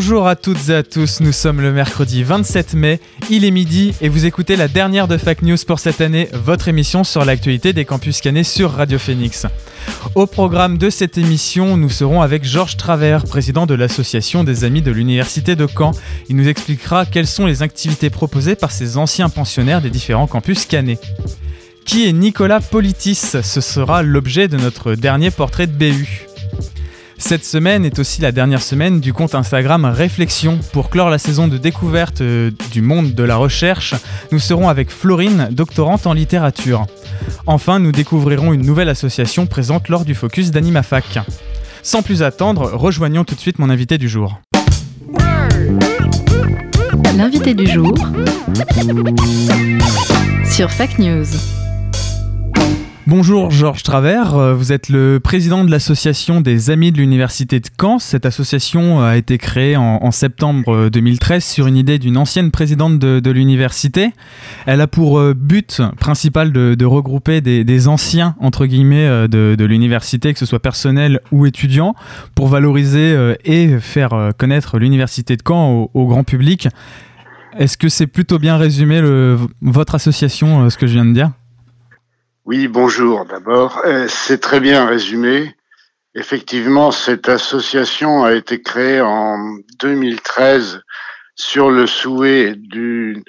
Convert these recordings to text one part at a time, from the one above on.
Bonjour à toutes et à tous, nous sommes le mercredi 27 mai, il est midi et vous écoutez la dernière de Fake News pour cette année, votre émission sur l'actualité des campus canés sur Radio Phoenix. Au programme de cette émission, nous serons avec Georges Travers, président de l'association des Amis de l'Université de Caen. Il nous expliquera quelles sont les activités proposées par ces anciens pensionnaires des différents campus canés. Qui est Nicolas Politis? Ce sera l'objet de notre dernier portrait de BU. Cette semaine est aussi la dernière semaine du compte Instagram Réflexion. Pour clore la saison de découverte euh, du monde de la recherche, nous serons avec Florine, doctorante en littérature. Enfin, nous découvrirons une nouvelle association présente lors du focus d'AnimaFac. Sans plus attendre, rejoignons tout de suite mon invité du jour. L'invité du jour sur Fake News. Bonjour Georges Travers, euh, vous êtes le président de l'association des Amis de l'Université de Caen. Cette association a été créée en, septembre 2013 euh, sur une idée d'une ancienne présidente de, l'université. Elle a pour euh, but principal de, regrouper des, anciens, entre guillemets, de, l'université, que ce soit personnel ou étudiant, pour valoriser et faire connaître l'université de Caen au, grand public. Est-ce que c'est plutôt bien résumé votre association, ce que je viens de dire? Oui, bonjour d'abord. Euh, c'est très bien résumé. Effectivement, cette association a été créée en 2013 sur le souhait du,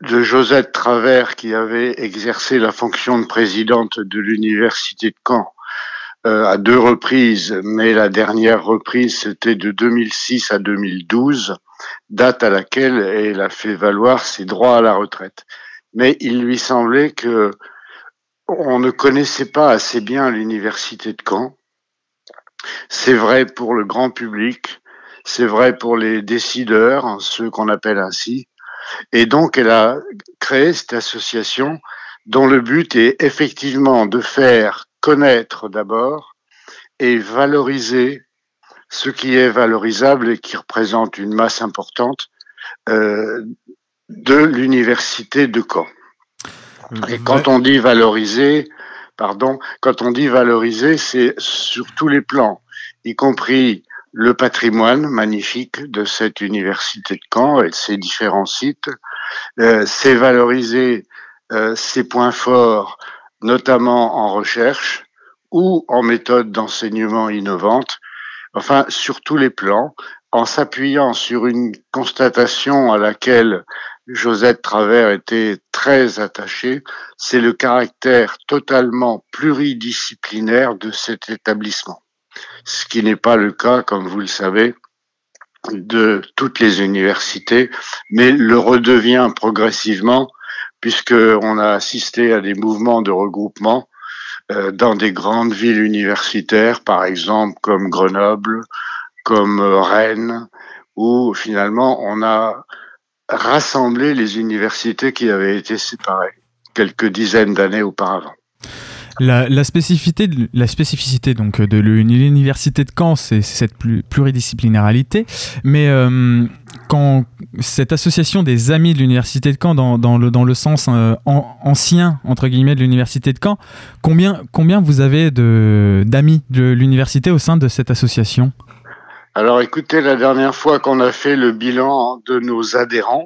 de Josette Travers qui avait exercé la fonction de présidente de l'université de Caen euh, à deux reprises, mais la dernière reprise c'était de 2006 à 2012, date à laquelle elle a fait valoir ses droits à la retraite. Mais il lui semblait que on ne connaissait pas assez bien l'université de Caen. C'est vrai pour le grand public, c'est vrai pour les décideurs, ceux qu'on appelle ainsi. Et donc, elle a créé cette association dont le but est effectivement de faire connaître d'abord et valoriser ce qui est valorisable et qui représente une masse importante euh, de l'université de Caen. Et quand on dit valoriser, pardon, quand on dit valoriser, c'est sur tous les plans, y compris le patrimoine magnifique de cette université de Caen et de ses différents sites. Euh, c'est valoriser euh, ses points forts, notamment en recherche ou en méthode d'enseignement innovante, enfin sur tous les plans, en s'appuyant sur une constatation à laquelle Josette Travers était très attachée, c'est le caractère totalement pluridisciplinaire de cet établissement. Ce qui n'est pas le cas, comme vous le savez, de toutes les universités, mais le redevient progressivement puisqu'on a assisté à des mouvements de regroupement euh, dans des grandes villes universitaires, par exemple comme Grenoble, comme Rennes, où finalement on a rassembler les universités qui avaient été séparées quelques dizaines d'années auparavant. La, spécificité, la spécificité donc de l'université de Caen, c'est cette pluridisciplinarité. Mais euh, quand cette association des amis de l'université de Caen, dans, le, dans le sens euh, ancien entre guillemets de l'université de Caen, combien, combien vous avez d'amis de l'université au sein de cette association? Alors écoutez, la dernière fois qu'on a fait le bilan de nos adhérents,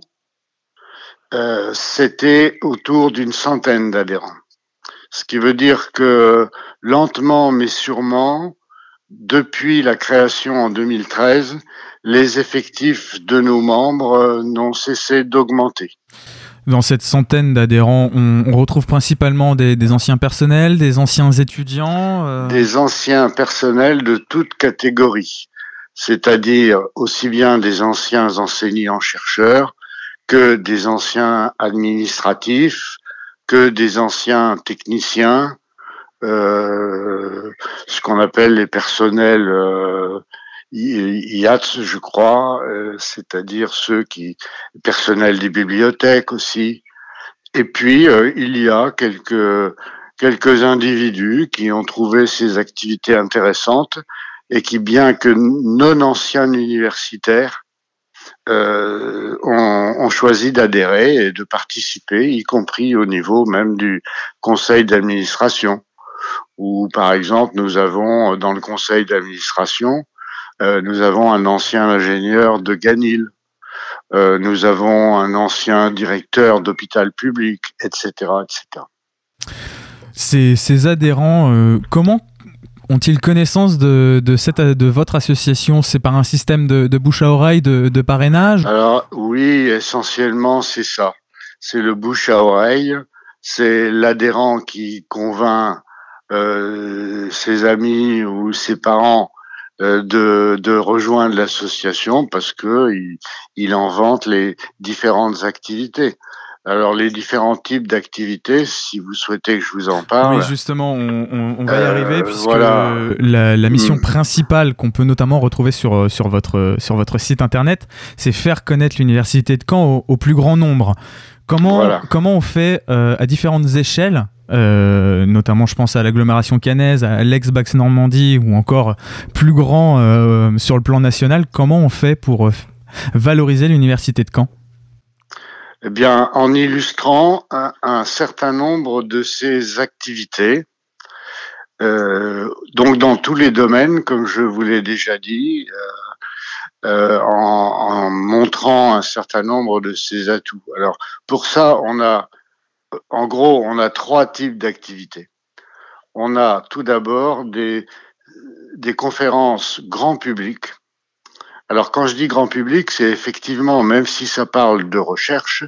euh, c'était autour d'une centaine d'adhérents. Ce qui veut dire que lentement mais sûrement, depuis la création en 2013, les effectifs de nos membres euh, n'ont cessé d'augmenter. Dans cette centaine d'adhérents, on, retrouve principalement des, anciens personnels, des anciens étudiants euh Des anciens personnels de toutes catégories c'est-à-dire aussi bien des anciens enseignants-chercheurs que des anciens administratifs, que des anciens techniciens, ce qu'on appelle les personnels IATS, je crois, c'est-à-dire ceux qui, personnels des bibliothèques aussi. Et puis, il y a quelques quelques individus qui ont trouvé ces activités intéressantes et qui, bien que non anciens universitaires, euh, ont, choisi d'adhérer et de participer, y compris au niveau même du conseil d'administration, où par exemple nous avons dans le conseil d'administration, euh, nous avons un ancien ingénieur de Ganil, euh, nous avons un ancien directeur d'hôpital public, etc.. Ces, adhérents, comment ont-ils connaissance de, de, cette, de votre association? C'est par un système de, de, bouche à oreille, de, de parrainage? Alors oui, essentiellement c'est ça. C'est le bouche à oreille. C'est l'adhérent qui convainc euh, ses amis ou ses parents euh, de, de rejoindre l'association parce que il, il invente les différentes activités. Alors les différents types d'activités, si vous souhaitez que je vous en parle. Oui, justement, on, va y euh, arriver puisque la, mission hmm. principale qu'on peut notamment retrouver sur, euh, sur, votre, sur votre site internet, c'est faire connaître l'université de Caen au, plus grand nombre. Comment, comment on fait euh, à différentes échelles notamment je pense à l'agglomération cannaise, à l'ex-Bax Normandie ou encore plus grand sur le plan national, comment on fait pour valoriser l'université de Caen? Eh bien, en illustrant un, certain nombre de ces activités, euh, donc dans tous les domaines, comme je vous l'ai déjà dit, euh, euh, en, montrant un certain nombre de ces atouts. Alors, pour ça, on a, en gros, on a trois types d'activités. On a tout d'abord des, des conférences grand public alors quand je dis grand public, c'est effectivement, même si ça parle de recherche,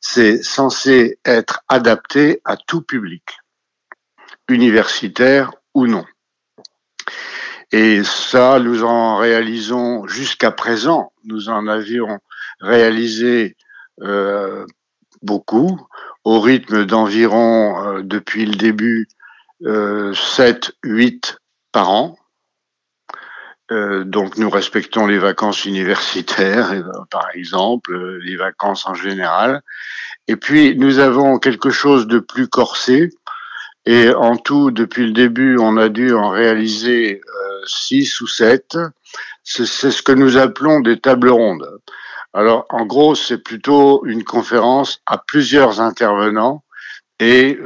c'est censé être adapté à tout public, universitaire ou non. Et ça, nous en réalisons jusqu'à présent, nous en avions réalisé euh, beaucoup, au rythme d'environ, euh, depuis le début, euh, 7, 8 par an. Euh, donc nous respectons les vacances universitaires, euh, par exemple, euh, les vacances en général. Et puis nous avons quelque chose de plus corsé. Et en tout, depuis le début, on a dû en réaliser six ou sept. C'est ce que nous appelons des tables rondes. Alors en gros, c'est plutôt une conférence à plusieurs intervenants et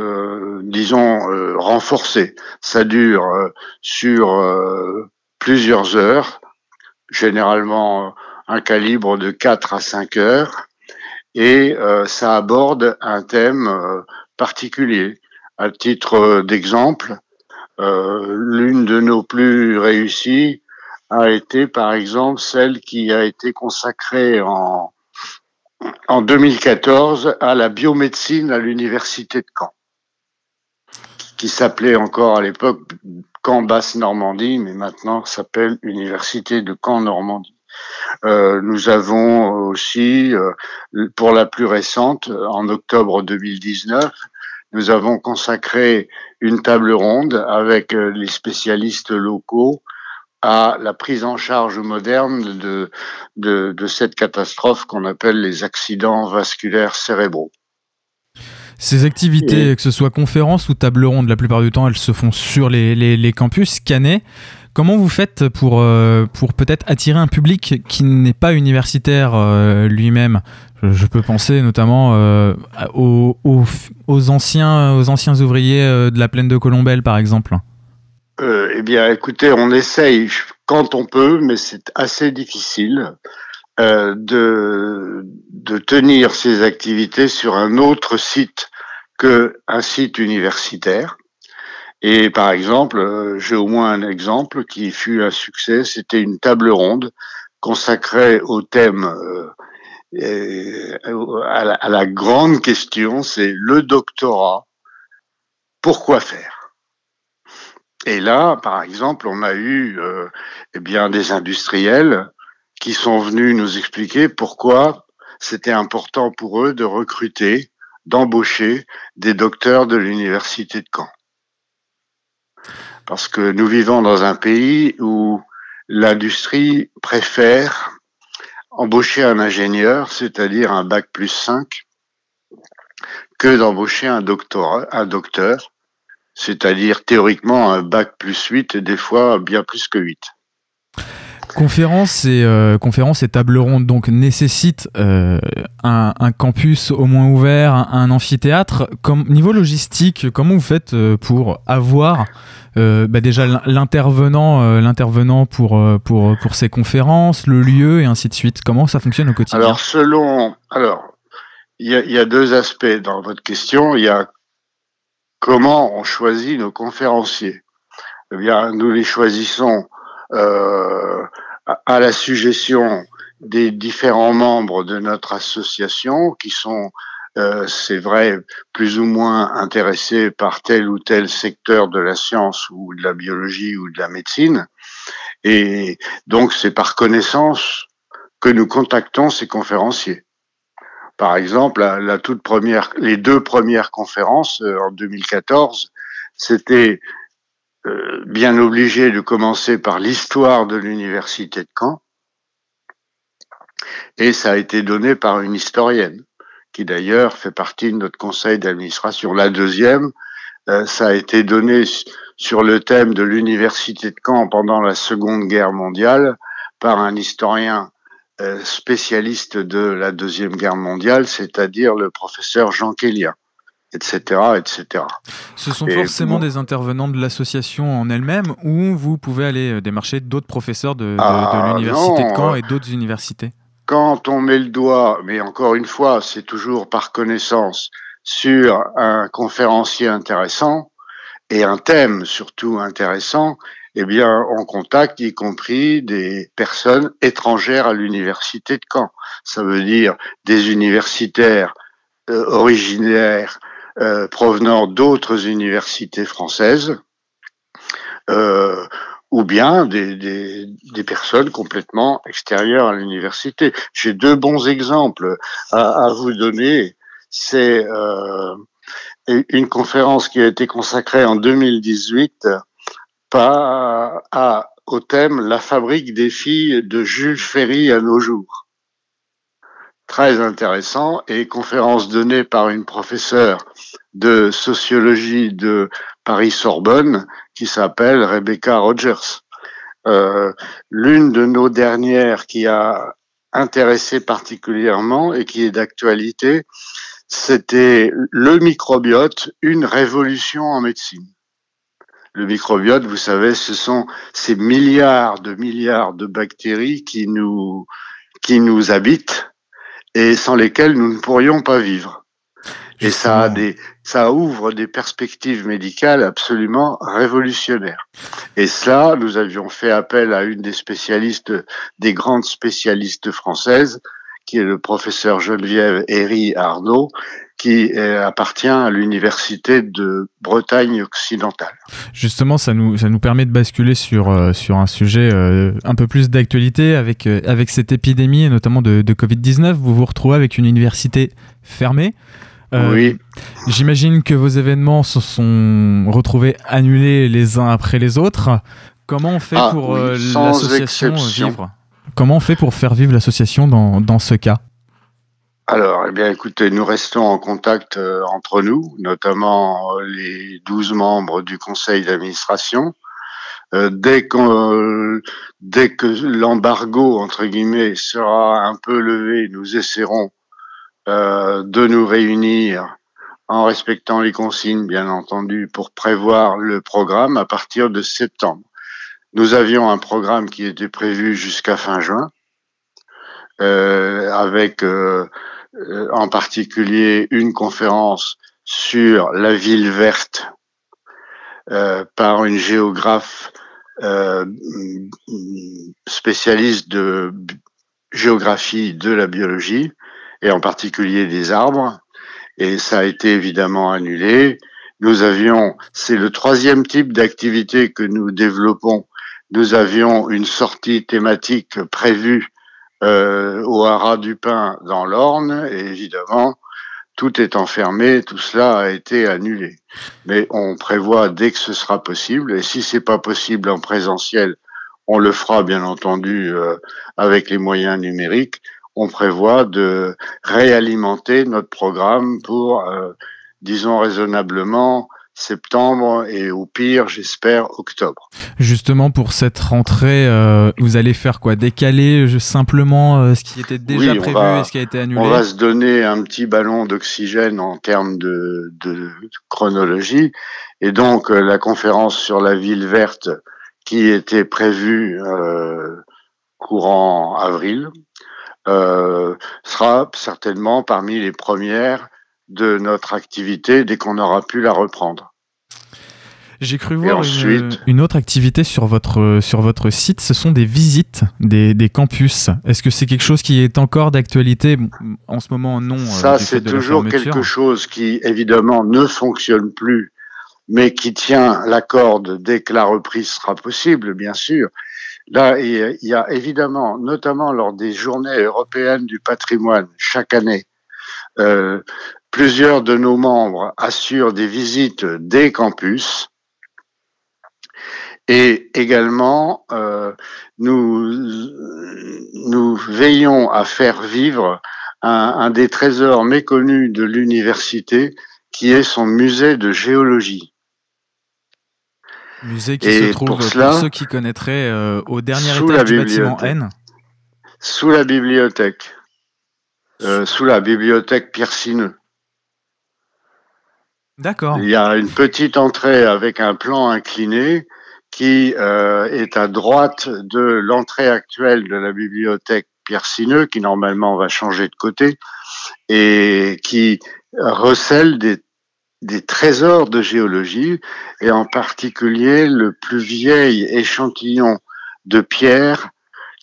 disons renforcée. Ça dure sur plusieurs heures, généralement un calibre de 4 à 5 heures, et euh, ça aborde un thème euh, particulier. À titre d'exemple, euh, l'une de nos plus réussies a été par exemple celle qui a été consacrée en, en 2014 à la biomédecine à l'université de Caen, qui s'appelait encore à l'époque Caen Basse Normandie, mais maintenant s'appelle Université de Caen Normandie. Euh, nous avons aussi, euh, pour la plus récente, en octobre 2019, nous avons consacré une table ronde avec euh, les spécialistes locaux à la prise en charge moderne de, de, de cette catastrophe qu'on appelle les accidents vasculaires cérébraux. Ces activités, que ce soit conférences ou table ronde, la plupart du temps, elles se font sur les, les, campus scannés. Comment vous faites pour, euh, pour peut-être attirer un public qui n'est pas universitaire euh, lui-même? Je, peux penser notamment euh, aux, aux, anciens, aux anciens ouvriers de la plaine de Colombelle, par exemple. eh bien, écoutez, on essaye quand on peut, mais c'est assez difficile. De, de tenir ces activités sur un autre site que un site universitaire. Et par exemple, euh, j'ai au moins un exemple qui fut un succès, c'était une table ronde consacrée au thème, euh, à, la, à, la, grande question, c'est le doctorat, pourquoi faire? Et là, par exemple, on a eu euh, eh bien des industriels qui sont venus nous expliquer pourquoi c'était important pour eux de recruter d'embaucher des docteurs de l'université de Caen. Parce que nous vivons dans un pays où l'industrie préfère embaucher un ingénieur, c'est-à-dire un bac plus 5, que d'embaucher un un docteur, c'est-à-dire théoriquement un bac plus 8 et des fois bien plus que 8. Conférences et, euh, conférences et tables rondes donc nécessitent euh, un, campus au moins ouvert, un, amphithéâtre. Comme niveau logistique, comment vous faites euh, pour avoir euh, bah déjà l'intervenant, l'intervenant pour pour pour ces conférences, le lieu et ainsi de suite? Comment ça fonctionne au quotidien? Alors selon, alors il y y a deux aspects dans votre question. Il y a comment on choisit nos conférenciers. Eh bien, nous les choisissons à la suggestion des différents membres de notre association qui sont, euh, c'est vrai, plus ou moins intéressés par tel ou tel secteur de la science ou de la biologie ou de la médecine. Et donc, c'est par connaissance que nous contactons ces conférenciers. Par exemple, la, la toute première, les deux premières conférences euh, en 2014, c'était euh, bien obligé de commencer par l'histoire de l'université de Caen. Et ça a été donné par une historienne, qui d'ailleurs fait partie de notre conseil d'administration. La deuxième, euh, ça a été donné sur le thème de l'université de Caen pendant la Seconde Guerre mondiale par un historien euh, spécialiste de la Deuxième Guerre mondiale, c'est-à-dire le professeur Jean Kélia etc., etc. Ce sont et forcément bon, des intervenants de l'association en elle-même ou vous pouvez aller euh, démarcher d'autres professeurs de, de, ah, de l'université de Caen et d'autres universités Quand on met le doigt, mais encore une fois, c'est toujours par connaissance, sur un conférencier intéressant et un thème surtout intéressant, eh bien, on contacte y compris des personnes étrangères à l'université de Caen. Ça veut dire des universitaires euh, originaires euh, provenant d'autres universités françaises, euh, ou bien des, personnes complètement extérieures à l'université. J'ai deux bons exemples à, à vous donner. C'est euh, une conférence qui a été consacrée en 2018 par, à, au thème La fabrique des filles de Jules Ferry à nos jours. Très intéressant et conférence donnée par une professeure de sociologie de Paris-Sorbonne qui s'appelle Rebecca Rogers. Euh, L'une de nos dernières qui a intéressé particulièrement et qui est d'actualité, c'était le microbiote, une révolution en médecine. Le microbiote, vous savez, ce sont ces milliards de milliards de bactéries qui nous, qui nous habitent et sans lesquelles nous ne pourrions pas vivre. Et ça, a des, ça ouvre des perspectives médicales absolument révolutionnaires. Et cela, nous avions fait appel à une des spécialistes, des grandes spécialistes françaises, qui est le professeur Geneviève Herry Arnaud, qui appartient à l'université de Bretagne occidentale. Justement, ça nous ça nous permet de basculer sur euh, sur un sujet euh, un peu plus d'actualité avec euh, avec cette épidémie et notamment de, de Covid 19. Vous vous retrouvez avec une université fermée. Euh, oui. J'imagine que vos événements se sont retrouvés annulés les uns après les autres. Comment on fait ah, pour oui, l'association vivre? Comment on fait pour faire vivre l'association dans, dans ce cas? Alors, eh bien, écoutez, nous restons en contact euh, entre nous, notamment euh, les 12 membres du conseil d'administration. Euh, dès, qu'on, dès que l'embargo, entre guillemets, sera un peu levé, nous essaierons euh, de nous réunir en respectant les consignes, bien entendu, pour prévoir le programme à partir de septembre. Nous avions un programme qui était prévu jusqu'à fin juin, euh, avec euh, en particulier une conférence sur la ville verte euh, par une géographe euh, spécialiste de géographie de la biologie et en particulier des arbres. Et ça a été évidemment annulé. Nous avions, c'est le troisième type d'activité que nous développons. Nous avions une sortie thématique prévue au Haras du Pin dans l'Orne, et évidemment, tout étant fermé, tout cela a été annulé. Mais on prévoit dès que ce sera possible, et si c'est pas possible en présentiel, on le fera bien entendu euh, avec les moyens numériques. On prévoit de réalimenter notre programme pour, euh, disons raisonnablement, septembre et au pire, j'espère, octobre. Justement, pour cette rentrée, euh, vous allez faire quoi? Décaler simplement euh, ce qui était déjà prévu et ce qui a été annulé On va se donner un petit ballon d'oxygène en termes de, de, chronologie. Et donc, euh, la conférence sur la ville verte qui était prévue courant avril sera certainement parmi les premières de notre activité dès qu'on aura pu la reprendre. J'ai cru voir une, autre activité sur votre, sur votre site, ce sont des visites des, des campus. Est-ce que c'est quelque chose qui est encore d'actualité? En ce moment, non. Euh, Ça, c'est toujours quelque chose qui, évidemment, ne fonctionne plus, mais qui tient la corde dès que la reprise sera possible, bien sûr. Là, il y a évidemment, notamment lors des journées européennes du patrimoine chaque année, euh, Plusieurs de nos membres assurent des visites des campus et également euh, nous, nous veillons à faire vivre un, des trésors méconnus de l'université qui est son musée de géologie. Musée qui se trouve, pour, ceux qui connaîtraient, euh, au dernier étage du bâtiment N Sous la bibliothèque. Euh, sous la bibliothèque Pierre Sineux. Il y a une petite entrée avec un plan incliné qui euh, est à droite de l'entrée actuelle de la bibliothèque Pierre Sineux, qui normalement va changer de côté, et qui recèle des, des trésors de géologie, et en particulier le plus vieil échantillon de pierre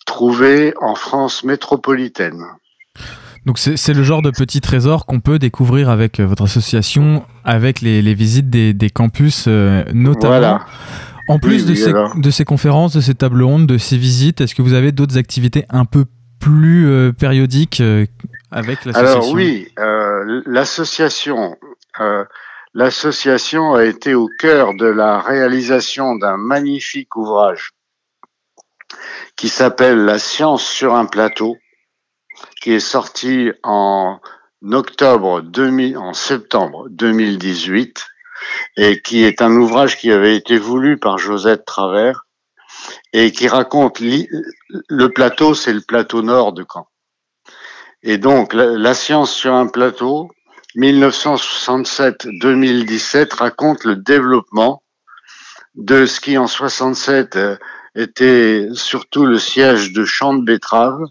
trouvé en France métropolitaine. Donc c'est le genre de petit trésor qu'on peut découvrir avec euh, votre association, avec les, les visites des, des campus euh, notamment. Voilà. En plus de, ces, de, ces, conférences, de ces tables rondes, de ces visites, est-ce que vous avez d'autres activités un peu plus euh, périodiques avec l'association? Alors oui, l'association, l'association a été au cœur de la réalisation d'un magnifique ouvrage qui s'appelle La science sur un plateau qui est sorti en octobre 2000, en septembre 2018 et qui est un ouvrage qui avait été voulu par Josette Travers et qui raconte le plateau, c'est le plateau nord de Caen. Et donc la, science sur un plateau, 1967-2017 raconte le développement de ce qui en 67 euh, était surtout le siège de champs de betteraves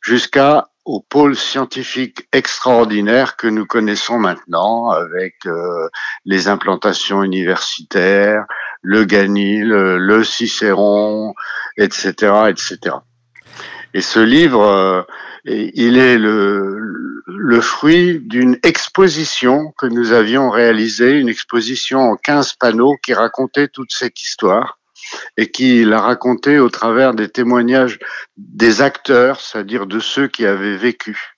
jusqu'à au pôle scientifique extraordinaire que nous connaissons maintenant avec euh, les implantations universitaires, le Ganil, le Cicéron, etc., etc. Et ce livre, euh, il est le, le fruit d'une exposition que nous avions réalisée, une exposition en 15 panneaux qui racontait toute cette histoire et qui l'a raconté au travers des témoignages des acteurs, c'est-à-dire de ceux qui avaient vécu.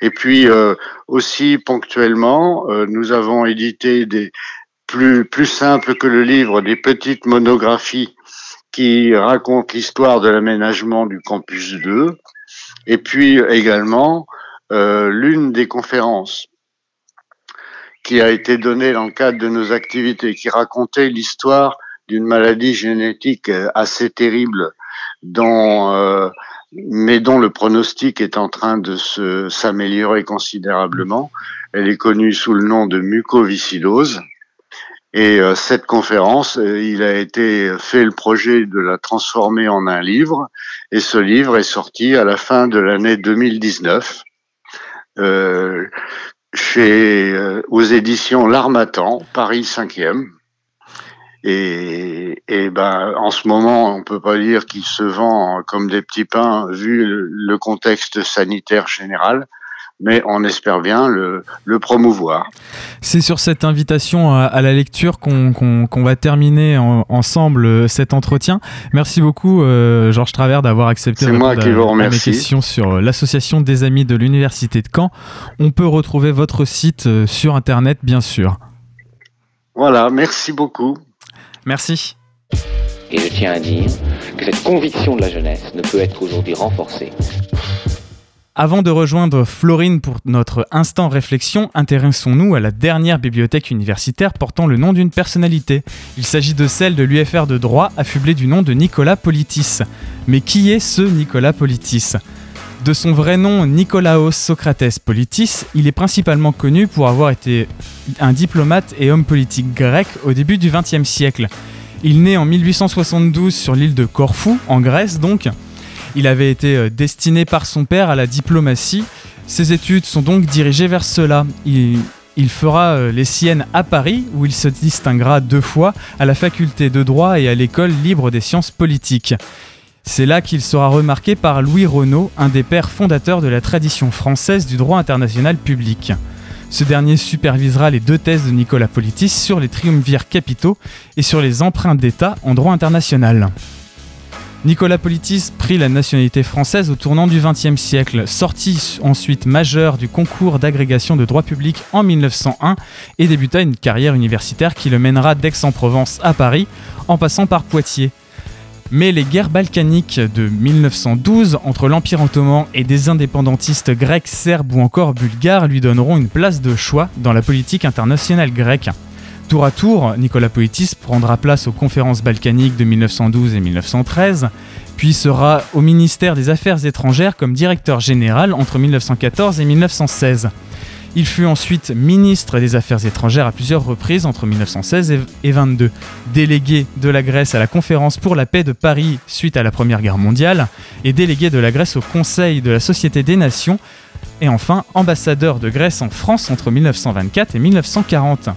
Et puis euh, aussi ponctuellement, euh, nous avons édité des plus plus simples que le livre, des petites monographies qui racontent l'histoire de l'aménagement du campus 2. Et puis également euh, l'une des conférences qui a été donnée dans le cadre de nos activités, qui racontait l'histoire d'une maladie génétique euh, assez terrible, euh, mais dont le pronostic est en train de se, s'améliorer considérablement. Elle est connue sous le nom de mucoviscidose. Et euh, cette conférence, il a été fait le projet de la transformer en un livre, et ce livre est sorti à la fin de l'année 2019 euh, chez aux éditions L'Armatan, Paris 5e. Et, et ben, en ce moment, on peut pas dire qu'il se vend comme des petits pains vu le, contexte sanitaire général, mais on espère bien le, le promouvoir. C'est sur cette invitation à, la lecture qu'on va terminer ensemble euh, cet entretien. Merci beaucoup, euh, Georges Travers, d'avoir accepté de moi qui vous mes questions sur l'association des amis de l'université de Caen. On peut retrouver votre site sur Internet, bien sûr. Voilà, merci beaucoup. Merci. Et je tiens à dire que cette conviction de la jeunesse ne peut être aujourd'hui renforcée. Avant de rejoindre Florine pour notre instant réflexion, intéressons-nous à la dernière bibliothèque universitaire portant le nom d'une personnalité. Il s'agit de celle de l'UFR de droit affublée du nom de Nicolas Politis. Mais qui est ce Nicolas Politis? De son vrai nom Nicolaos Socrates Politis, il est principalement connu pour avoir été un diplomate et homme politique grec au début du XXe siècle. Il naît en 1872 sur l'île de Corfou, en Grèce donc. Il avait été euh, destiné par son père à la diplomatie. Ses études sont donc dirigées vers cela. Il, il fera euh, les siennes à Paris, où il se distinguera deux fois à la faculté de droit et à l'école libre des sciences politiques. C'est là qu'il sera remarqué par Louis Renaud, un des pères fondateurs de la tradition française du droit international public. Ce dernier supervisera les deux thèses de Nicolas Politis sur les triumvirs capitaux et sur les emprunts d'État en droit international. Nicolas Politis prit la nationalité française au tournant du XXe siècle, sorti ensuite majeur du concours d'agrégation de droit public en 1901 et débuta une carrière universitaire qui le mènera d'Aix-en-Provence à Paris en passant par Poitiers. Mais les guerres balkaniques de 1912 entre l'Empire ottoman et des indépendantistes grecs, serbes ou encore bulgares lui donneront une place de choix dans la politique internationale grecque. Tour à tour, Nicolas Poitis prendra place aux conférences balkaniques de 1912 et 1913, puis sera au ministère des Affaires étrangères comme directeur général entre 1914 et 1916. Il fut ensuite ministre des Affaires étrangères à plusieurs reprises entre 1916 et 1922, délégué de la Grèce à la conférence pour la paix de Paris suite à la Première Guerre mondiale, et délégué de la Grèce au Conseil de la Société des Nations, et enfin ambassadeur de Grèce en France entre 1924 et 1940.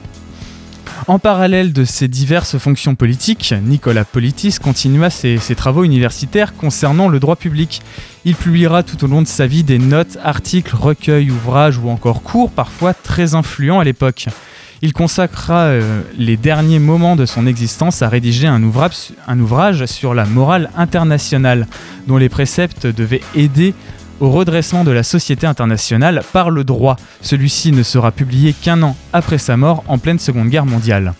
En parallèle de ses diverses fonctions politiques, Nicolas Politis continua ses, travaux universitaires concernant le droit public. Il publiera tout au long de sa vie des notes, articles, recueils, ouvrages ou encore cours, parfois très influents à l'époque. Il consacrera euh, les derniers moments de son existence à rédiger un ouvrage, un ouvrage sur la morale internationale, dont les préceptes devaient aider au redressement de la société internationale par le droit. Celui-ci ne sera publié qu'un an après sa mort en pleine Seconde Guerre mondiale.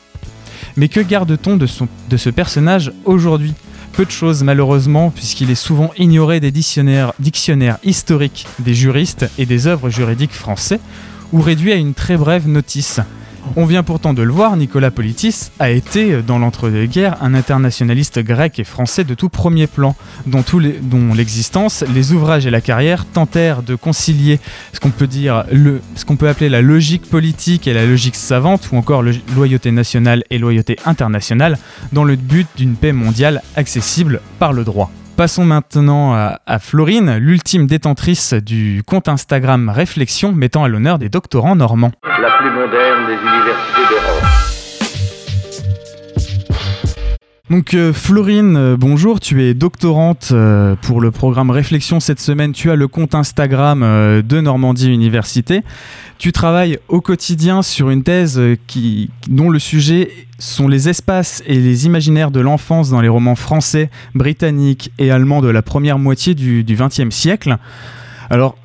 Mais que garde-t-on de, ce personnage aujourd'hui? Peu de choses malheureusement, puisqu'il est souvent ignoré des dictionnaires, dictionnaires historiques des juristes et des œuvres juridiques français, ou réduit à une très brève notice. On vient pourtant de le voir, Nicolas Politis a été, dans l'entre-deux-guerres, un internationaliste grec et français de tout premier plan, dont, l'existence, les ouvrages et la carrière tentèrent de concilier ce qu'on peut dire, ce qu'on peut appeler la logique politique et la logique savante, ou encore loyauté nationale et loyauté internationale, dans le but d'une paix mondiale accessible par le droit. Passons maintenant à, Florine, l'ultime détentrice du compte Instagram Réflexion mettant à l'honneur des doctorants normands. La plus moderne des universités d'Europe. Donc euh, Florine, euh, bonjour, tu es doctorante euh, pour le programme Réflexion cette semaine, tu as le compte Instagram de Normandie Université. Tu travailles au quotidien sur une thèse dont le sujet sont les espaces et les imaginaires de l'enfance dans les romans français, britanniques et allemands de la première moitié du XXe siècle. Alors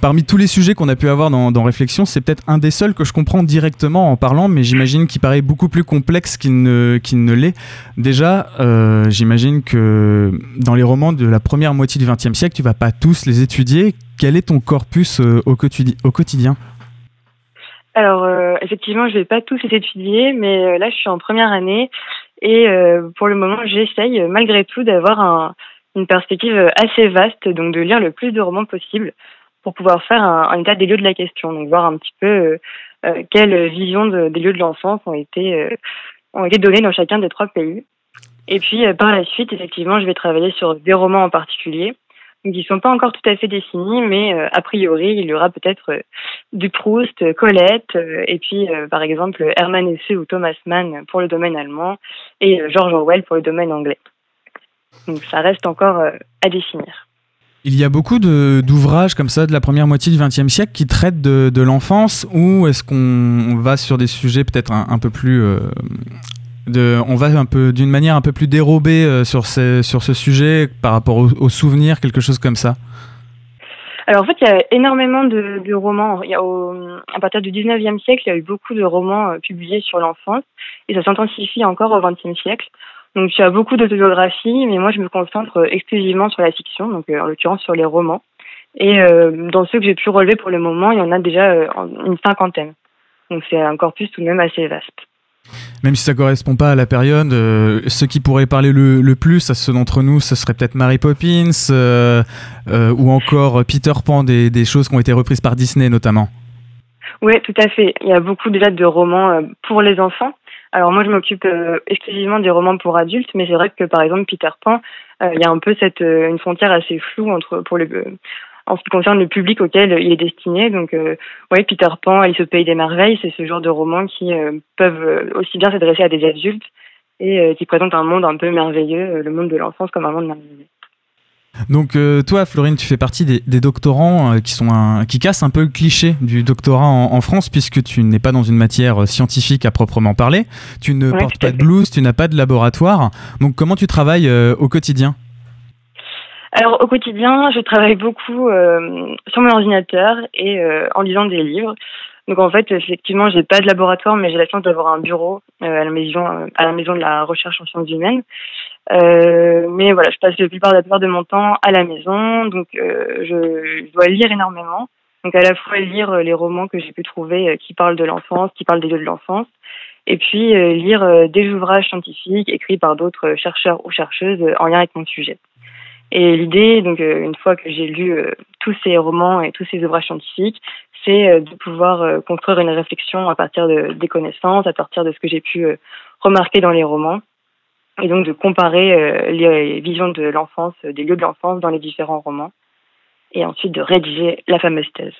Parmi tous les sujets qu'on a pu avoir dans, Réflexion, c'est peut-être un des seuls que je comprends directement en parlant, mais j'imagine qu'il paraît beaucoup plus complexe qu'il ne, ne l'est. Déjà, euh, j'imagine que dans les romans de la première moitié du XXe siècle, tu vas pas tous les étudier. Quel est ton corpus euh, au, au quotidien? Alors euh, effectivement, je vais pas tous les étudier, mais là je suis en première année et pour le moment j'essaye malgré tout d'avoir une perspective assez vaste, donc de lire le plus de romans possible pour pouvoir faire un, état des lieux de la question, donc voir un petit peu euh, euh, quelles visions des lieux de l'enfance ont été euh, ont été données dans chacun des trois pays. Et puis par la suite, effectivement, je vais travailler sur des romans en particulier, qui ne sont pas encore tout à fait définis, mais a priori, il y aura peut-être du Proust, Colette, et puis par exemple Hermann Hesse ou Thomas Mann pour le domaine allemand, et George Orwell pour le domaine anglais. Donc ça reste encore à définir. Il y a beaucoup d'ouvrages comme ça de la première moitié du XXe siècle qui traitent de, l'enfance ou est-ce qu'on va sur des sujets peut-être un, peu plus... Euh, on va un peu d'une manière un peu plus dérobée euh, sur, ce, sujet par rapport aux, souvenirs, quelque chose comme ça? Alors en fait, il y a énormément de, romans. À partir du 19e siècle, il y a eu beaucoup de romans euh, publiés sur l'enfance et ça s'intensifie encore au 20e siècle. Donc il y a beaucoup d'autobiographies, mais moi je me concentre exclusivement sur la fiction, donc euh, en l'occurrence sur les romans. Et euh, dans ceux que j'ai pu relever pour le moment, il y en a déjà euh, une cinquantaine. Donc c'est un corpus tout de même assez vaste. Même si ça correspond pas à la période, euh, ceux qui pourraient parler le, le, plus à ceux d'entre nous, ce serait peut-être Mary Poppins euh, euh, ou encore Peter Pan, des, des, choses qui ont été reprises par Disney notamment. Oui, tout à fait. Il y a beaucoup déjà de romans pour les enfants. Alors moi, je m'occupe exclusivement des romans pour adultes, mais c'est vrai que par exemple Peter Pan, il y a un peu cette une frontière assez floue entre pour le en ce qui concerne le public auquel il est destiné. Donc, euh, ouais, Peter Pan, Alice au pays des merveilles, c'est ce genre de romans qui euh, peuvent euh, aussi bien s'adresser à des adultes et euh, qui présentent un monde un peu merveilleux, euh, le monde de l'enfance comme un monde merveilleux. Donc euh, toi, Florine, tu fais partie des, des doctorants qui sont un, qui cassent un peu le cliché du doctorat en, en France, puisque tu n'es pas dans une matière scientifique à proprement parler, tu ne Ouais, portes pas de blouse, tu n'as pas de laboratoire. Donc comment tu travailles au quotidien? Alors au quotidien, je travaille beaucoup euh, sur mon ordinateur et euh, en lisant des livres. Donc en fait, effectivement, j'ai pas de laboratoire, mais j'ai la chance d'avoir un bureau euh, à la maison, à la maison de la recherche en sciences humaines. Euh, mais voilà, je passe la plupart, de mon temps à la maison, donc euh, je, je dois lire énormément. Donc à la fois lire euh, les romans que j'ai pu trouver euh, qui parlent de l'enfance, qui parlent des lieux de l'enfance, et puis euh, lire des ouvrages scientifiques écrits par d'autres chercheurs ou chercheuses en lien avec mon sujet. Et l'idée, donc une fois que j'ai lu tous ces romans et tous ces ouvrages scientifiques, c'est de pouvoir construire une réflexion à partir de, des connaissances, à partir de ce que j'ai pu remarquer dans les romans, et donc de comparer euh, les visions de l'enfance, des lieux de l'enfance dans les différents romans, et ensuite de rédiger la fameuse thèse.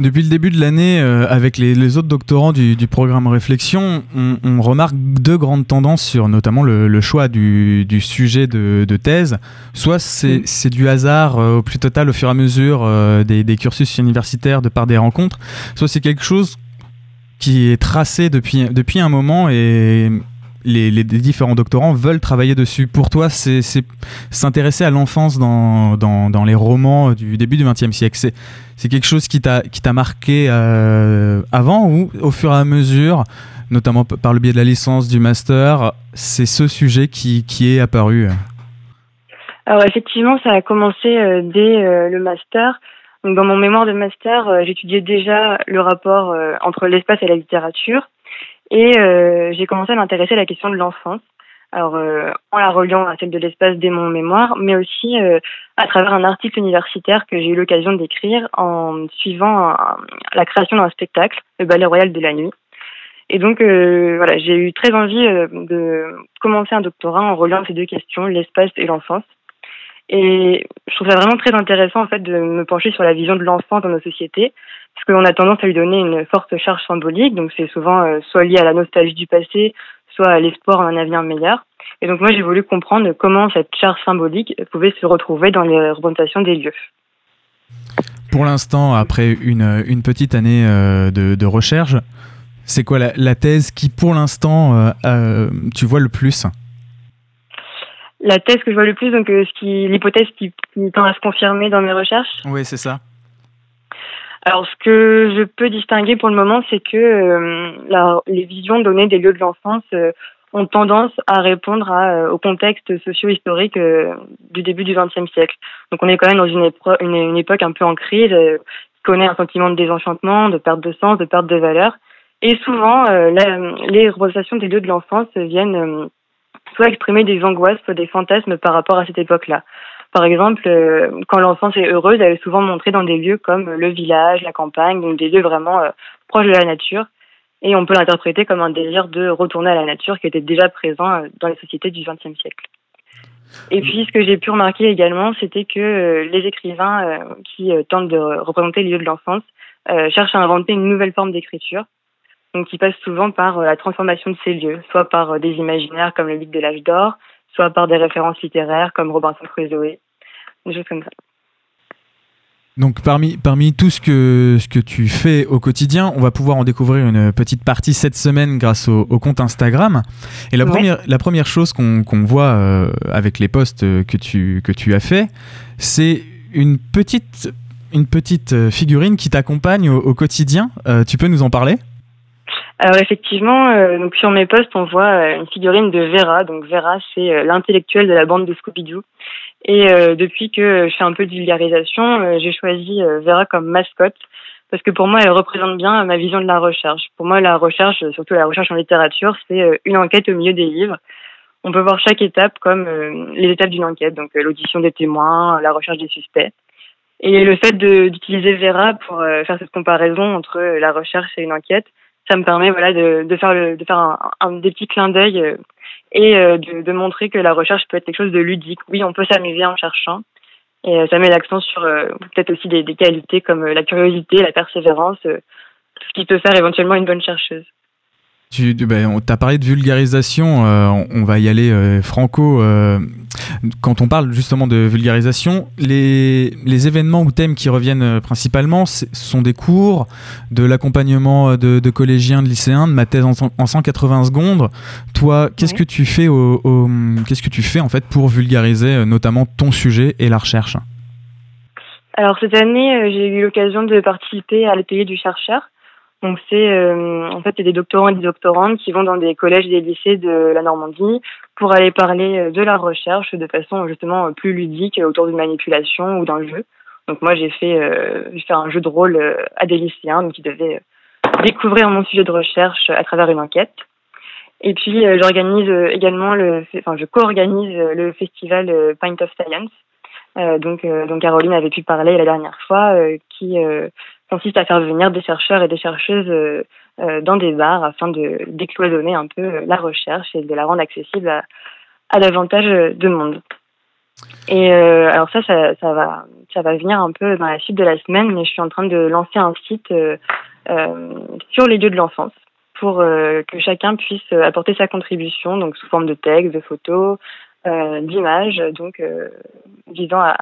Depuis le début de l'année, euh, avec les, les, autres doctorants du, du programme Réflexion, on, on, remarque deux grandes tendances sur notamment le, le choix du, du, sujet de, de thèse. Soit c'est mmh. du hasard euh, au plus total au fur et à mesure euh, des, des, cursus universitaires de par des rencontres, soit c'est quelque chose qui est tracé depuis, depuis un moment et les, différents doctorants veulent travailler dessus. Pour toi, c'est s'intéresser à l'enfance dans, dans, les romans du début du XXe siècle. C'est quelque chose qui t'a marqué euh, avant ou au fur et à mesure, notamment par le biais de la licence, du master, c'est ce sujet qui, qui est apparu? Alors effectivement, ça a commencé euh, dès euh, le master. Dans mon mémoire de master, j'étudiais déjà le rapport entre l'espace et la littérature. Et euh, j'ai commencé à m'intéresser à la question de l'enfance. Alors, euh, en la reliant à celle de l'espace dès mon mémoire, mais aussi euh, à travers un article universitaire que j'ai eu l'occasion d'écrire en suivant la création d'un spectacle, le Ballet Royal de la Nuit. Et donc, euh, voilà, j'ai eu très envie de commencer un doctorat en reliant ces deux questions, l'espace et l'enfance. Et je trouve ça vraiment très intéressant, en fait, de me pencher sur la vision de l'enfant dans nos sociétés, parce qu'on a tendance à lui donner une forte charge symbolique, donc c'est souvent euh, soit lié à la nostalgie du passé, soit à l'espoir en un avenir meilleur. Et donc moi, j'ai voulu comprendre comment cette charge symbolique pouvait se retrouver dans les représentations des lieux. Pour l'instant, après une, une, petite année euh, de, de recherche, c'est quoi la, la, thèse qui, pour l'instant, euh, euh, tu vois le plus? La thèse que je vois le plus, donc euh, ce qui, l'hypothèse qui, qui tend à se confirmer dans mes recherches. Oui, c'est ça. Alors, ce que je peux distinguer pour le moment, c'est que euh, la, les visions données des lieux de l'enfance euh, ont tendance à répondre à, euh, au contexte socio-historique euh, du début du XXe siècle. Donc, on est quand même dans une, une, une époque un peu en crise, euh, qui connaît un sentiment de désenchantement, de perte de sens, de perte de valeur. Et souvent, euh, la, les représentations des lieux de l'enfance viennent soit exprimer des angoisses, soit des fantasmes par rapport à cette époque-là. Par exemple, euh, quand l'enfance est heureuse, elle est souvent montrée dans des lieux comme le village, la campagne, donc des lieux vraiment euh, proches de la nature. Et on peut l'interpréter comme un désir de retourner à la nature qui était déjà présent euh, dans les sociétés du XXe siècle. Et puis, ce que j'ai pu remarquer également, c'était que euh, les écrivains euh, qui euh, tentent de représenter les lieux de l'enfance euh, cherchent à inventer une nouvelle forme d'écriture, qui passe souvent par euh, la transformation de ces lieux, soit par euh, des imaginaires comme le mythe de l'âge d'or, soit par des références littéraires comme Robinson Crusoe. des choses comme ça. Donc parmi, parmi tout ce que, ce que tu fais au quotidien, on va pouvoir en découvrir une petite partie cette semaine grâce au, compte Instagram. Et la, première, la première chose qu'on voit euh, avec les posts que tu, que tu as fait, c'est une petite, une petite euh, figurine qui t'accompagne au, quotidien. Euh, tu peux nous en parler? Alors effectivement, donc sur mes posts, on voit une figurine de Vera. Donc Vera, c'est l'intellectuel de la bande de Scooby-Doo. Et euh, depuis que je fais un peu de vulgarisation, euh, j'ai choisi euh, Vera comme mascotte parce que pour moi, elle représente bien ma vision de la recherche. Pour moi, la recherche, surtout la recherche en littérature, c'est une enquête au milieu des livres. On peut voir chaque étape comme les étapes d'une enquête, donc l'audition des témoins, la recherche des suspects. Et le fait d'utiliser Vera pour faire cette comparaison entre la recherche et une enquête, ça me permet voilà de, de faire le, de faire un, un, des petits clins d'œil et euh, de, montrer que la recherche peut être quelque chose de ludique. Oui, on peut s'amuser en cherchant. Et euh, ça met l'accent sur euh, peut-être aussi des, des, qualités comme la curiosité, la persévérance, tout ce qui peut faire éventuellement une bonne chercheuse. Tu ben, as parlé de vulgarisation, euh, on, va y aller euh, franco. Euh, quand on parle justement de vulgarisation, les, les événements ou thèmes qui reviennent principalement ce sont des cours, de l'accompagnement de, de, collégiens, de lycéens, de ma thèse en, en 180 secondes. Toi, qu'est-ce que tu fais au, qu'est-ce que tu fais en fait pour vulgariser notamment ton sujet et la recherche? Alors cette année, j'ai eu l'occasion de participer à l'atelier du chercheur donc c'est euh, en fait des doctorants et des doctorantes qui vont dans des collèges et des lycées de la Normandie pour aller parler euh, de la recherche de façon justement plus ludique autour d'une manipulation ou d'un jeu. Donc moi j'ai fait euh, fait un jeu de rôle à des lycéens donc devaient découvrir mon sujet de recherche à travers une enquête. Et puis j'organise également le enfin je co-organise le festival Pint of Science. donc donc Caroline avait pu parler la dernière fois qui consiste à faire venir des chercheurs et des chercheuses euh, euh, dans des bars afin de décloisonner un peu euh, la recherche et de la rendre accessible à, davantage de monde. Et alors ça, ça, va, ça va venir un peu dans la suite de la semaine, mais je suis en train de lancer un site sur les lieux de l'enfance pour que chacun puisse apporter sa contribution, donc sous forme de texte, de photos, d'images, donc visant à,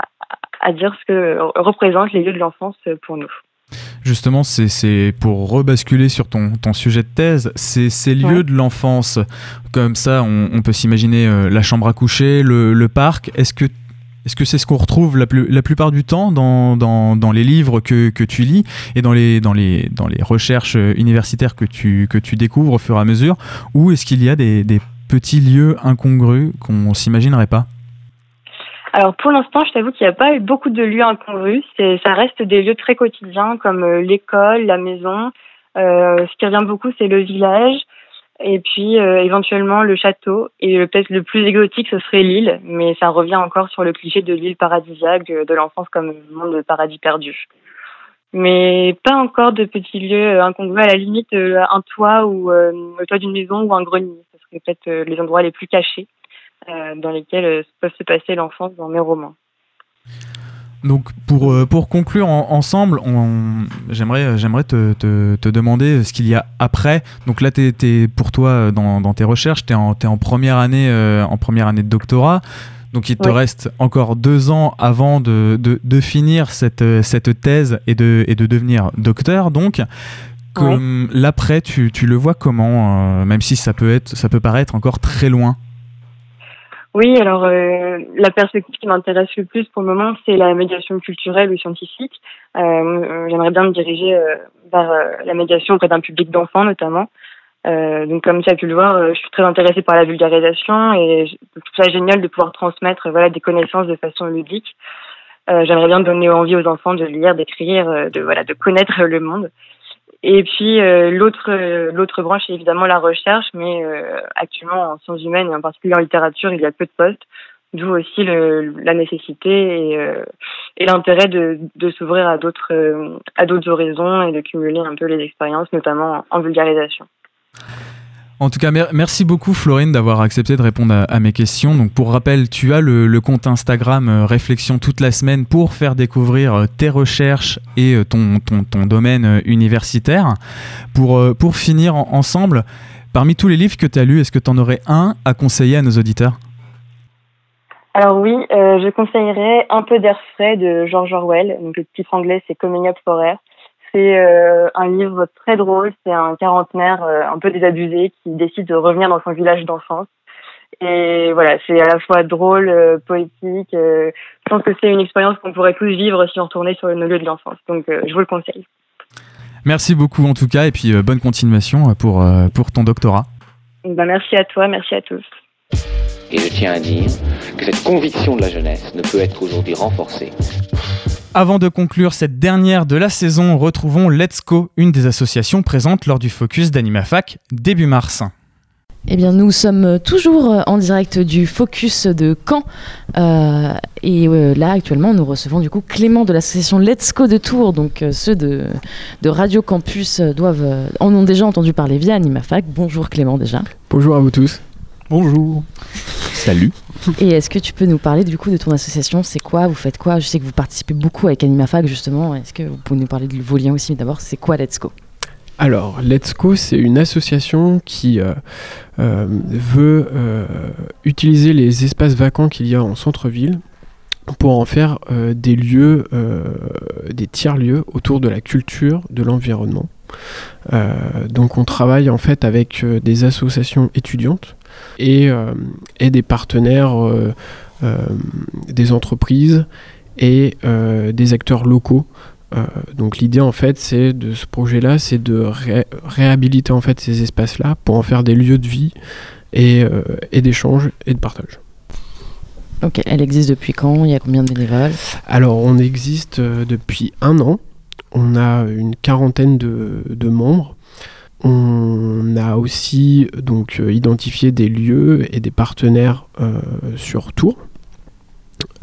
à dire ce que représentent les lieux de l'enfance pour nous. Justement, c'est pour rebasculer sur ton, ton, sujet de thèse, c'est ces lieux de l'enfance, comme ça, on, peut s'imaginer euh, la chambre à coucher, le, le parc. Est-ce que est-ce que c'est ce qu'on retrouve la, plus, la, plupart du temps dans, dans, dans les livres que, que, tu lis et dans les, dans les, dans les recherches universitaires que tu, que tu découvres au fur et à mesure? Ou est-ce qu'il y a des, des petits lieux incongrus qu'on s'imaginerait pas? Alors pour l'instant, je t'avoue qu'il n'y a pas eu beaucoup de lieux incongrus. Ça reste des lieux très quotidiens comme euh, l'école, la maison. Euh, ce qui revient beaucoup, c'est le village et puis euh, éventuellement le château. Et peut-être le plus exotique, ce serait l'île, mais ça revient encore sur le cliché de l'île paradisiaque de l'enfance comme monde de paradis perdu. Mais pas encore de petits lieux incongrus, à la limite un toit ou le toit d'une maison ou un grenier. Ce serait peut-être les endroits les plus cachés. Euh, dans lesquels euh, peut se passer l'enfance dans mes romans. Donc pour, euh, pour conclure ensemble, j'aimerais, j'aimerais te, te, te, demander ce qu'il y a après. Donc là, tu es, pour toi, dans, dans tes recherches, tu es, es, en première année en première année de doctorat. Donc il te reste encore deux ans avant de, de, de, finir cette, cette thèse et de, et de devenir docteur. Donc comme l'après, tu, tu, le vois comment, même si ça peut, être, ça peut paraître encore très loin? Oui, alors euh, la perspective qui m'intéresse le plus pour le moment, c'est la médiation culturelle ou scientifique. Euh, J'aimerais bien me diriger euh, vers euh, la médiation auprès d'un public d'enfants notamment. donc comme tu as pu le voir, je suis très intéressée par la vulgarisation et je trouve ça génial de pouvoir transmettre voilà des connaissances de façon ludique. J'aimerais bien donner envie aux enfants de lire, d'écrire, de voilà de connaître le monde. Et puis euh, l'autre euh, l'autre branche est évidemment la recherche, mais euh, actuellement en sciences humaines et en particulier en littérature, il y a peu de postes, d'où aussi le, la nécessité et, et l'intérêt de, de s'ouvrir à d'autres à d'autres horizons et de cumuler un peu les expériences, notamment en vulgarisation. En tout cas, merci beaucoup Florine d'avoir accepté de répondre à, mes questions. Donc pour rappel, tu as le, compte Instagram euh, Réflexion toute la semaine pour faire découvrir euh, tes recherches et euh, ton, domaine universitaire. Pour, finir ensemble, parmi tous les livres que tu as lus, est-ce que tu en aurais un à conseiller à nos auditeurs? Alors oui, je conseillerais Un peu d'air frais de George Orwell. Le titre anglais c'est Coming Up for Air. C'est euh, un livre très drôle. C'est un quarantenaire euh, un peu désabusé qui décide de revenir dans son village d'enfance. Et voilà, c'est à la fois drôle, euh, poétique. je pense que c'est une expérience qu'on pourrait tous vivre si on retournait sur nos lieux de l'enfance. Donc je vous le conseille. Merci beaucoup en tout cas et puis bonne continuation pour, pour ton doctorat. Ben, merci à toi, merci à tous. Et je tiens à dire que cette conviction de la jeunesse ne peut être aujourd'hui renforcée. Avant de conclure cette dernière de la saison, retrouvons Let's Go, une des associations présentes lors du focus d'AnimaFac début mars. Eh bien, nous sommes toujours en direct du focus de Caen. Euh, et euh, là, actuellement, nous recevons du coup Clément de l'association Let's Go de Tours. Donc, euh, ceux de, de, Radio Campus doivent, en ont déjà entendu parler via AnimaFac. Bonjour Clément déjà. Bonjour à vous tous. Bonjour. Salut. Et est-ce que tu peux nous parler du coup de ton association? C'est quoi? Vous faites quoi? Je sais que vous participez beaucoup avec AnimaFac justement. Est-ce que vous pouvez nous parler de vos liens aussi? D'abord, c'est quoi Let's Go? Alors, Let's Go, c'est une association qui euh, euh, veut euh, utiliser les espaces vacants qu'il y a en centre-ville pour en faire des lieux, des tiers-lieux autour de la culture, de l'environnement. donc on travaille en fait avec des associations étudiantes et, euh, et des partenaires, euh, euh, des entreprises et des acteurs locaux. donc l'idée en fait c'est de ce projet-là, c'est de réhabiliter en fait ces espaces-là pour en faire des lieux de vie et, et d'échange et de partage. Ok, elle existe depuis quand? Il y a combien de bénévoles? Alors on existe depuis un an. On a une quarantaine de, de membres on a aussi donc euh, identifié des lieux et des partenaires euh, sur Tours,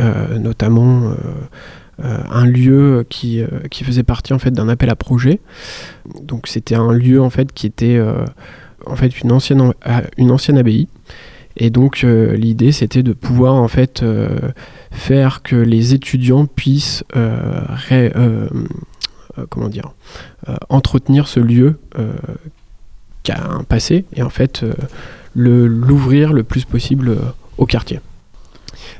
euh, notamment un lieu qui, faisait partie en fait d'un appel à projet. Donc c'était un lieu en fait qui était en fait une ancienne, une ancienne abbaye. Et donc l'idée c'était de pouvoir en fait faire que les étudiants puissent comment dire, entretenir ce lieu qui a un passé et en fait euh, l'ouvrir le, plus possible euh, au quartier.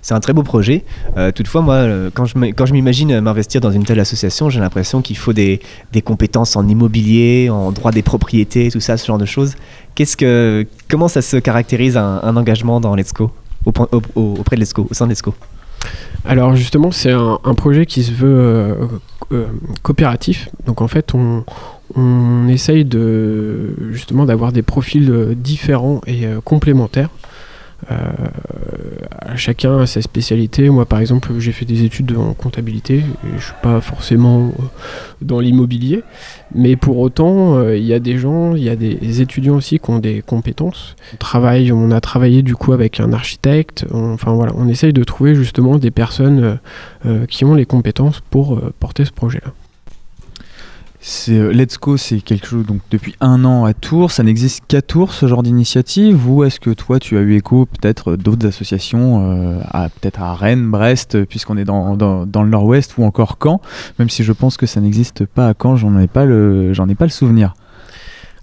C'est un très beau projet. Euh, toutefois, moi, quand je m'imagine m'investir dans une telle association, j'ai l'impression qu'il faut des, des, compétences en immobilier, en droit des propriétés, tout ça, ce genre de choses. Qu'est-ce que, comment ça se caractérise un, engagement dans l'ESCO, auprès de l'ESCO, au sein de l'ESCO? Alors justement, c'est un, un, projet qui se veut coopératif. Donc en fait, on, on essaye de justement d'avoir des profils euh, différents et euh, complémentaires. Euh, chacun a sa spécialité. Moi, par exemple, j'ai fait des études en comptabilité. Et je suis pas forcément dans l'immobilier, mais pour autant, il y a des gens, il y a des étudiants aussi qui ont des compétences. On travaille, on a travaillé du coup avec un architecte. enfin voilà, on essaye de trouver justement des personnes qui ont les compétences pour porter ce projet-là. Euh, Let's Go, c'est quelque chose donc depuis un an à Tours. Ça n'existe qu'à Tours ce genre d'initiative ou est-ce que toi tu as eu écho peut-être d'autres associations, euh, peut-être à Rennes, Brest, puisqu'on est dans, le Nord-Ouest ou encore Caen, même si je pense que ça n'existe pas à Caen, j'en ai pas le souvenir.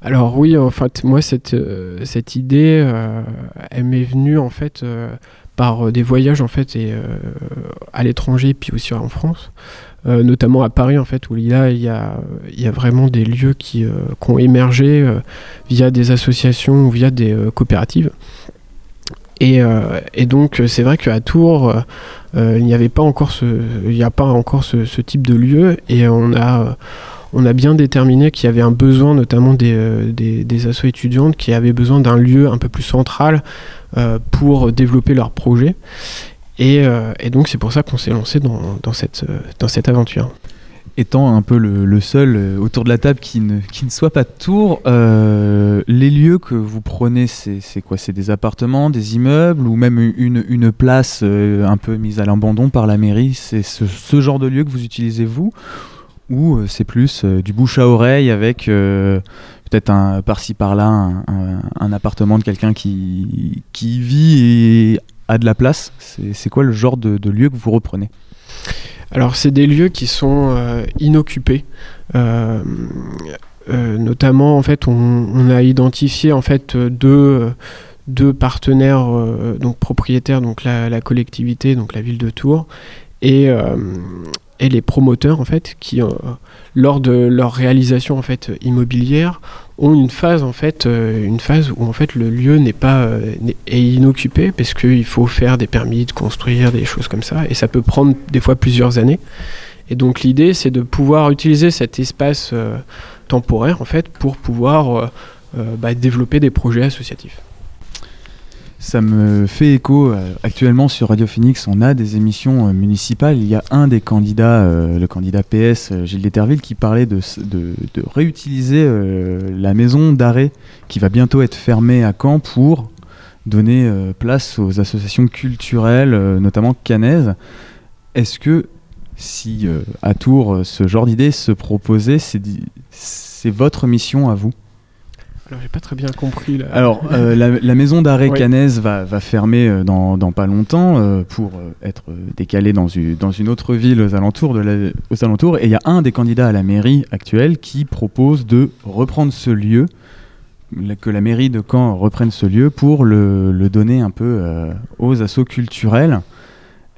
Alors oui, en fait, moi cette euh, cette idée, elle m'est venue en fait par des voyages en fait et à l'étranger puis aussi en France. Euh, notamment à Paris en fait, où là il y a, vraiment des lieux qui, euh, ont émergé euh, via des associations ou via des coopératives. Et, donc c'est vrai qu'à Tours, il n'y avait pas encore ce, a pas encore ce, type de lieu, et on a bien déterminé qu'il y avait un besoin, notamment des, des, des assos étudiantes, qui avaient besoin d'un lieu un peu plus central pour développer leur projet. Euh, et, donc c'est pour ça qu'on s'est lancé dans, cette, euh, cette aventure. Étant un peu le, seul euh, autour de la table qui ne, soit pas de tour, les lieux que vous prenez, c'est quoi? C'est des appartements, des immeubles ou même une, place un peu mise à l'abandon par la mairie? C'est ce, genre de lieu que vous utilisez vous? Ou c'est plus du bouche à oreille avec peut-être par-ci par-là un, un, appartement de quelqu'un qui, qui vit et a de la place C'est quoi le genre de, lieu que vous reprenez? Alors c'est des lieux qui sont euh, inoccupés. Euh, euh, notamment en fait on, a identifié en fait deux, deux partenaires donc propriétaires, donc la, la, collectivité, donc la ville de Tours, et, et les promoteurs en fait qui lors de leur réalisation en fait immobilière ont une phase en fait euh, où en fait le lieu n'est pas euh, est inoccupé parce qu'il faut faire des permis de construire des choses comme ça et ça peut prendre des fois plusieurs années. Et donc l'idée c'est de pouvoir utiliser cet espace euh, temporaire en fait pour pouvoir bah, développer des projets associatifs ça me fait écho. Euh, actuellement sur Radio Phoenix, on a des émissions euh, municipales. Il y a un des candidats, euh, le candidat PS, Gilles Déterville, qui parlait de, réutiliser la maison d'arrêt qui va bientôt être fermée à Caen pour donner place aux associations culturelles, notamment canaises. Est-ce que si à Tours ce genre d'idée se proposait, c'est votre mission à vous? Alors j'ai pas très bien compris. Là. Alors euh, la, maison d'arrêt canaise va, va, fermer euh, dans, dans, pas longtemps euh, pour être décalée dans une, dans une autre ville aux alentours, de la, aux alentours. Et il y a un des candidats à la mairie actuelle qui propose de reprendre ce lieu, que la mairie de Caen reprenne ce lieu pour le, le donner un peu aux assauts culturels.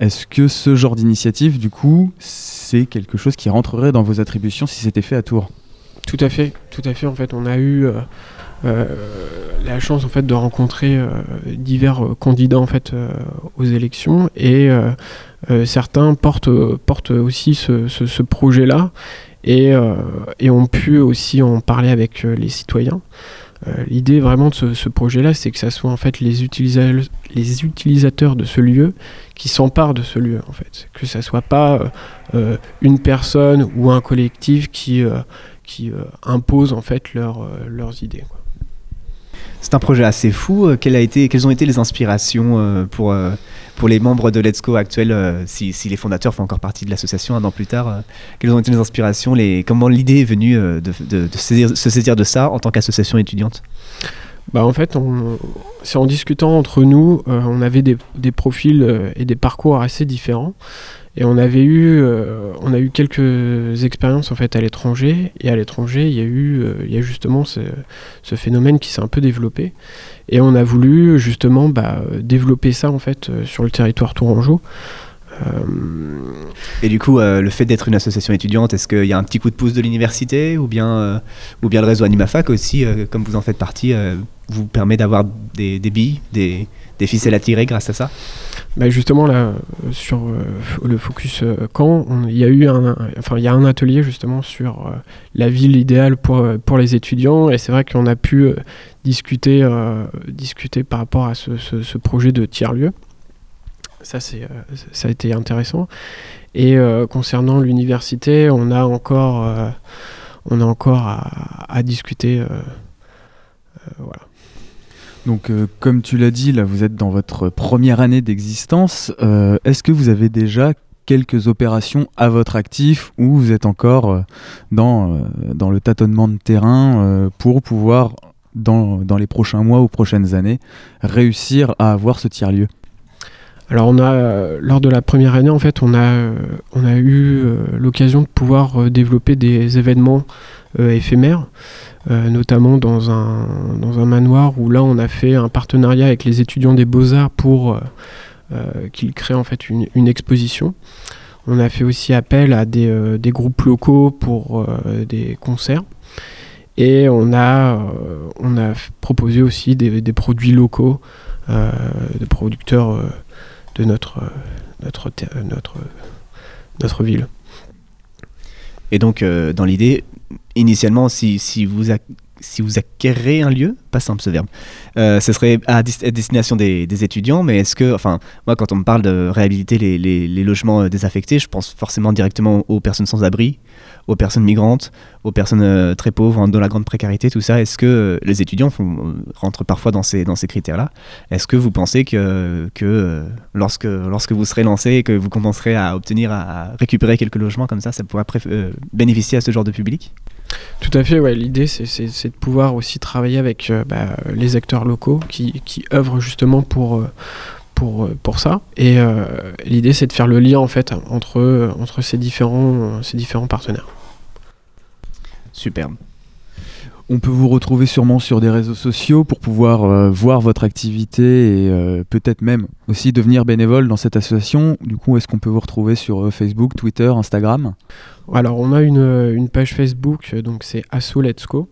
Est-ce que ce genre d'initiative, du coup, c'est quelque chose qui rentrerait dans vos attributions si c'était fait à Tours? Tout à fait, tout à fait. On a eu euh, la chance en fait de rencontrer euh, divers euh, candidats en fait aux élections et certains portent, aussi ce, projet-là et, et, ont pu aussi en parler avec les citoyens. L'idée vraiment de ce, projet-là, c'est que ça soit en fait les, les utilisateurs de ce lieu qui s'emparent de ce lieu en fait, que ça soit pas une personne ou un collectif qui qui impose en fait leurs idées. C'est un projet assez fou. Euh, quelle a été, quelles ont été les inspirations euh, pour, euh, pour les membres de Let's Go actuels, si, si, les fondateurs font encore partie de l'association un an plus tard Quelles ont été les inspirations les, Comment l'idée est venue de, de, se saisir de ça en tant qu'association étudiante? Bah en fait, c'est en discutant entre nous, on avait des, des profils et des parcours assez différents. Et on avait eu, euh, on a eu quelques expériences en fait à l'étranger. Et à l'étranger, il y a eu, euh, il y a justement ce, phénomène qui s'est un peu développé. Et on a voulu justement bah, développer ça en fait euh, sur le territoire tourangeau. Et du coup, le fait d'être une association étudiante, est-ce qu'il y a un petit coup de pouce de l'université ou bien, ou bien le réseau AnimaFac aussi, comme vous en faites partie, vous permet d'avoir des, billes, des, des ficelles à tirer grâce à ça? Bah justement là sur euh, le focus euh, il y a eu un enfin il un atelier justement sur euh, la ville idéale pour pour les étudiants. Et c'est vrai qu'on a pu discuter discuter par rapport à ce, projet de tiers lieu ça c'est ça a été intéressant. Et concernant l'université on a encore on encore à, à discuter voilà donc, euh, comme tu l'as dit, là, vous êtes dans votre première année d'existence. Euh, est-ce que vous avez déjà quelques opérations à votre actif ou vous êtes encore euh, dans, dans le tâtonnement de terrain pour pouvoir, dans, dans, les prochains mois ou prochaines années, réussir à avoir ce tiers-lieu? Alors on a, lors de la première année, en fait, on a, on a eu l'occasion de pouvoir développer des événements éphémères. Euh, notamment dans un, dans un manoir où là on a fait un partenariat avec les étudiants des beaux-arts pour euh, euh, qu'ils créent en fait une, une, exposition. On a fait aussi appel à des, des groupes locaux pour des concerts. Et on a, on a proposé aussi des, des produits locaux de producteurs de notre, notre, notre, notre ville. Et donc, dans l'idée, initialement, si, vous vous acquérez un lieu, pas simple ce verbe, euh, ce serait à, destination des, étudiants, mais est-ce que, enfin, moi quand on me parle de réhabiliter les, logements euh, désaffectés, je pense forcément directement aux personnes sans abri, aux personnes migrantes, aux personnes euh, très pauvres, dans la grande précarité, tout ça. Est-ce que les étudiants font, rentrent parfois dans ces, critères-là? Est-ce que vous pensez que, que lorsque, vous serez lancé et que vous commencerez à obtenir, à récupérer quelques logements comme ça, ça pourrait bénéficier à ce genre de public? Tout à fait. L'idée, c'est de pouvoir aussi travailler avec euh, bah, les acteurs locaux qui, qui, œuvrent justement pour, euh, pour, euh, pour ça. Et l'idée, c'est de faire le lien en fait entre, entre ces, différents, ces différents partenaires. Superbe. On peut vous retrouver sûrement sur des réseaux sociaux pour pouvoir euh, voir votre activité et euh, peut-être même aussi devenir bénévole dans cette association. Du coup, est-ce qu'on peut vous retrouver sur euh, Facebook, Twitter, Instagram? Alors, on a une, une page Facebook, donc c'est Asso Let's Go.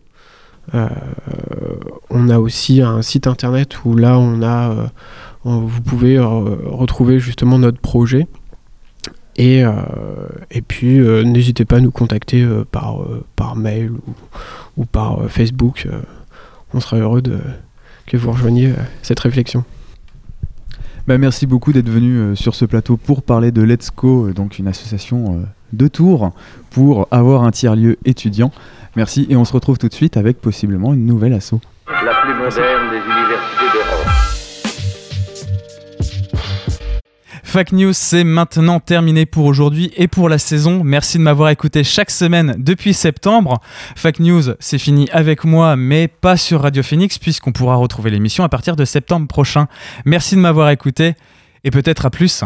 on a aussi un site internet où là, on a, vous pouvez retrouver justement notre projet. Et, et puis, n'hésitez pas à nous contacter par, par mail ou, ou par euh, Facebook. Euh, on serait heureux de, que vous rejoigniez euh, cette réflexion. Bah, merci beaucoup d'être venu sur ce plateau pour parler de Let's Go, donc une association de Tours pour avoir un tiers-lieu étudiant. Merci et on se retrouve tout de suite avec possiblement une nouvelle asso. La plus moderne des universités d'Europe. Fac News, c'est maintenant terminé pour aujourd'hui et pour la saison. Merci de m'avoir écouté chaque semaine depuis septembre. Fac News, c'est fini avec moi, mais pas sur Radio Phoenix, puisqu'on pourra retrouver l'émission à partir de septembre prochain. Merci de m'avoir écouté et peut-être à plus.